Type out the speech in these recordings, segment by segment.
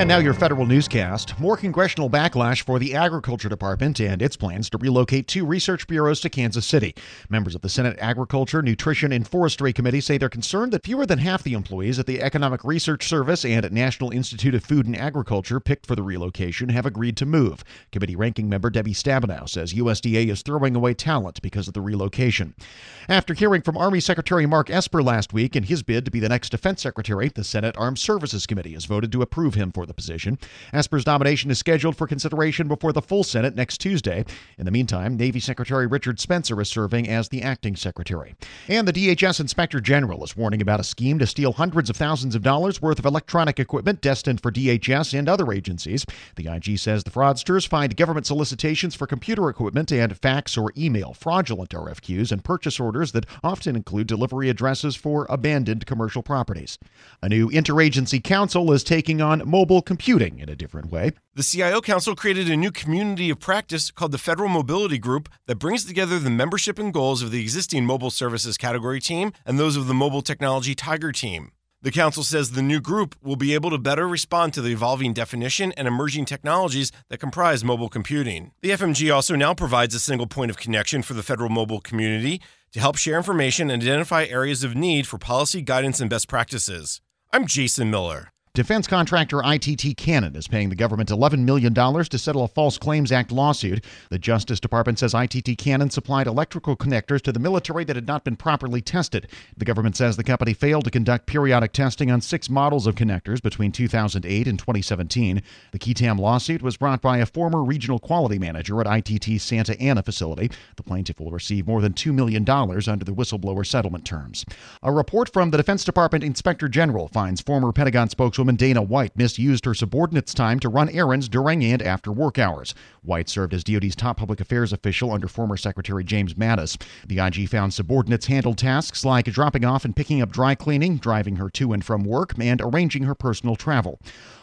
And now your federal newscast. More congressional backlash for the Agriculture Department and its plans to relocate two research bureaus to Kansas City. Members of the Senate Agriculture, Nutrition, and Forestry Committee say they're concerned that fewer than half the employees at the Economic Research Service and at National Institute of Food and Agriculture picked for the relocation have agreed to move. Committee ranking member Debbie Stabenow says USDA is throwing away talent because of the relocation. After hearing from Army Secretary Mark Esper last week in his bid to be the next Defense Secretary, the Senate Armed Services Committee has voted to approve him for the position. Esper's nomination is scheduled for consideration before the full Senate next Tuesday. In the meantime, Navy Secretary Richard Spencer is serving as the acting secretary. And the DHS Inspector General is warning about a scheme to steal hundreds of thousands of dollars worth of electronic equipment destined for DHS and other agencies. The IG says the fraudsters find government solicitations for computer equipment and fax or email fraudulent RFQs and purchase orders that often include delivery addresses for abandoned commercial properties. A new interagency council is taking on mobile computing in a different way. The CIO Council created a new community of practice called the Federal Mobility Group that brings together the membership and goals of the existing mobile services category team and those of the mobile technology Tiger team. The Council says the new group will be able to better respond to the evolving definition and emerging technologies that comprise mobile computing. The FMG also now provides a single point of connection for the federal mobile community to help share information and identify areas of need for policy guidance and best practices. I'm Jason Miller. Defense contractor ITT Cannon is paying the government $11 million to settle a False Claims Act lawsuit. The Justice Department says ITT Cannon supplied electrical connectors to the military that had not been properly tested. The government says the company failed to conduct periodic testing on six models of connectors between 2008 and 2017. The qui tam lawsuit was brought by a former regional quality manager at ITT's Santa Ana facility. The plaintiff will receive more than $2 million under the whistleblower settlement terms. A report from the Defense Department Inspector General finds former Pentagon spokeswoman spokeswoman Dana White misused her subordinates' time to run errands during and after work hours. White served as DoD's top public affairs official under former Secretary James Mattis. The IG found subordinates handled tasks like dropping off and picking up dry cleaning, driving her to and from work, and arranging her personal travel.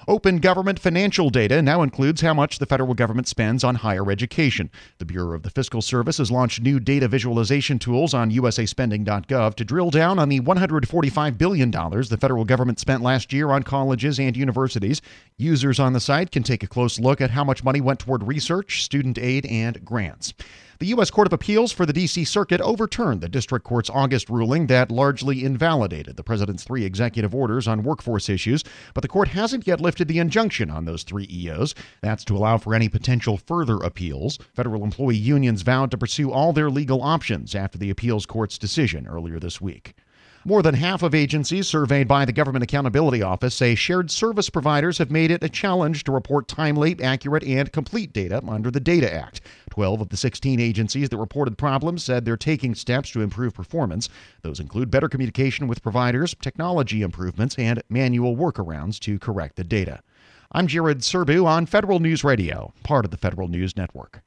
Open government financial data now includes how much the federal government spends on higher education. The Bureau of the Fiscal Service has launched new data visualization tools on usaspending.gov to drill down on the $145 billion the federal government spent last year on colleges and universities. Users on the site can take a close look at how much money went toward research, student aid, and grants. The U.S. Court of Appeals for the D.C. Circuit overturned the district court's August ruling that largely invalidated the president's three executive orders on workforce issues, but the court hasn't yet lifted the injunction on those three EOs. That's to allow for any potential further appeals. Federal employee unions vowed to pursue all their legal options after the appeals court's decision earlier this week. More than half of agencies surveyed by the Government Accountability Office say shared service providers have made it a challenge to report timely, accurate, and complete data under the Data Act. 12 of the 16 agencies that reported problems said they're taking steps to improve performance. Those include better communication with providers, technology improvements, and manual workarounds to correct the data. I'm Jared Serbu on Federal News Radio, part of the Federal News Network.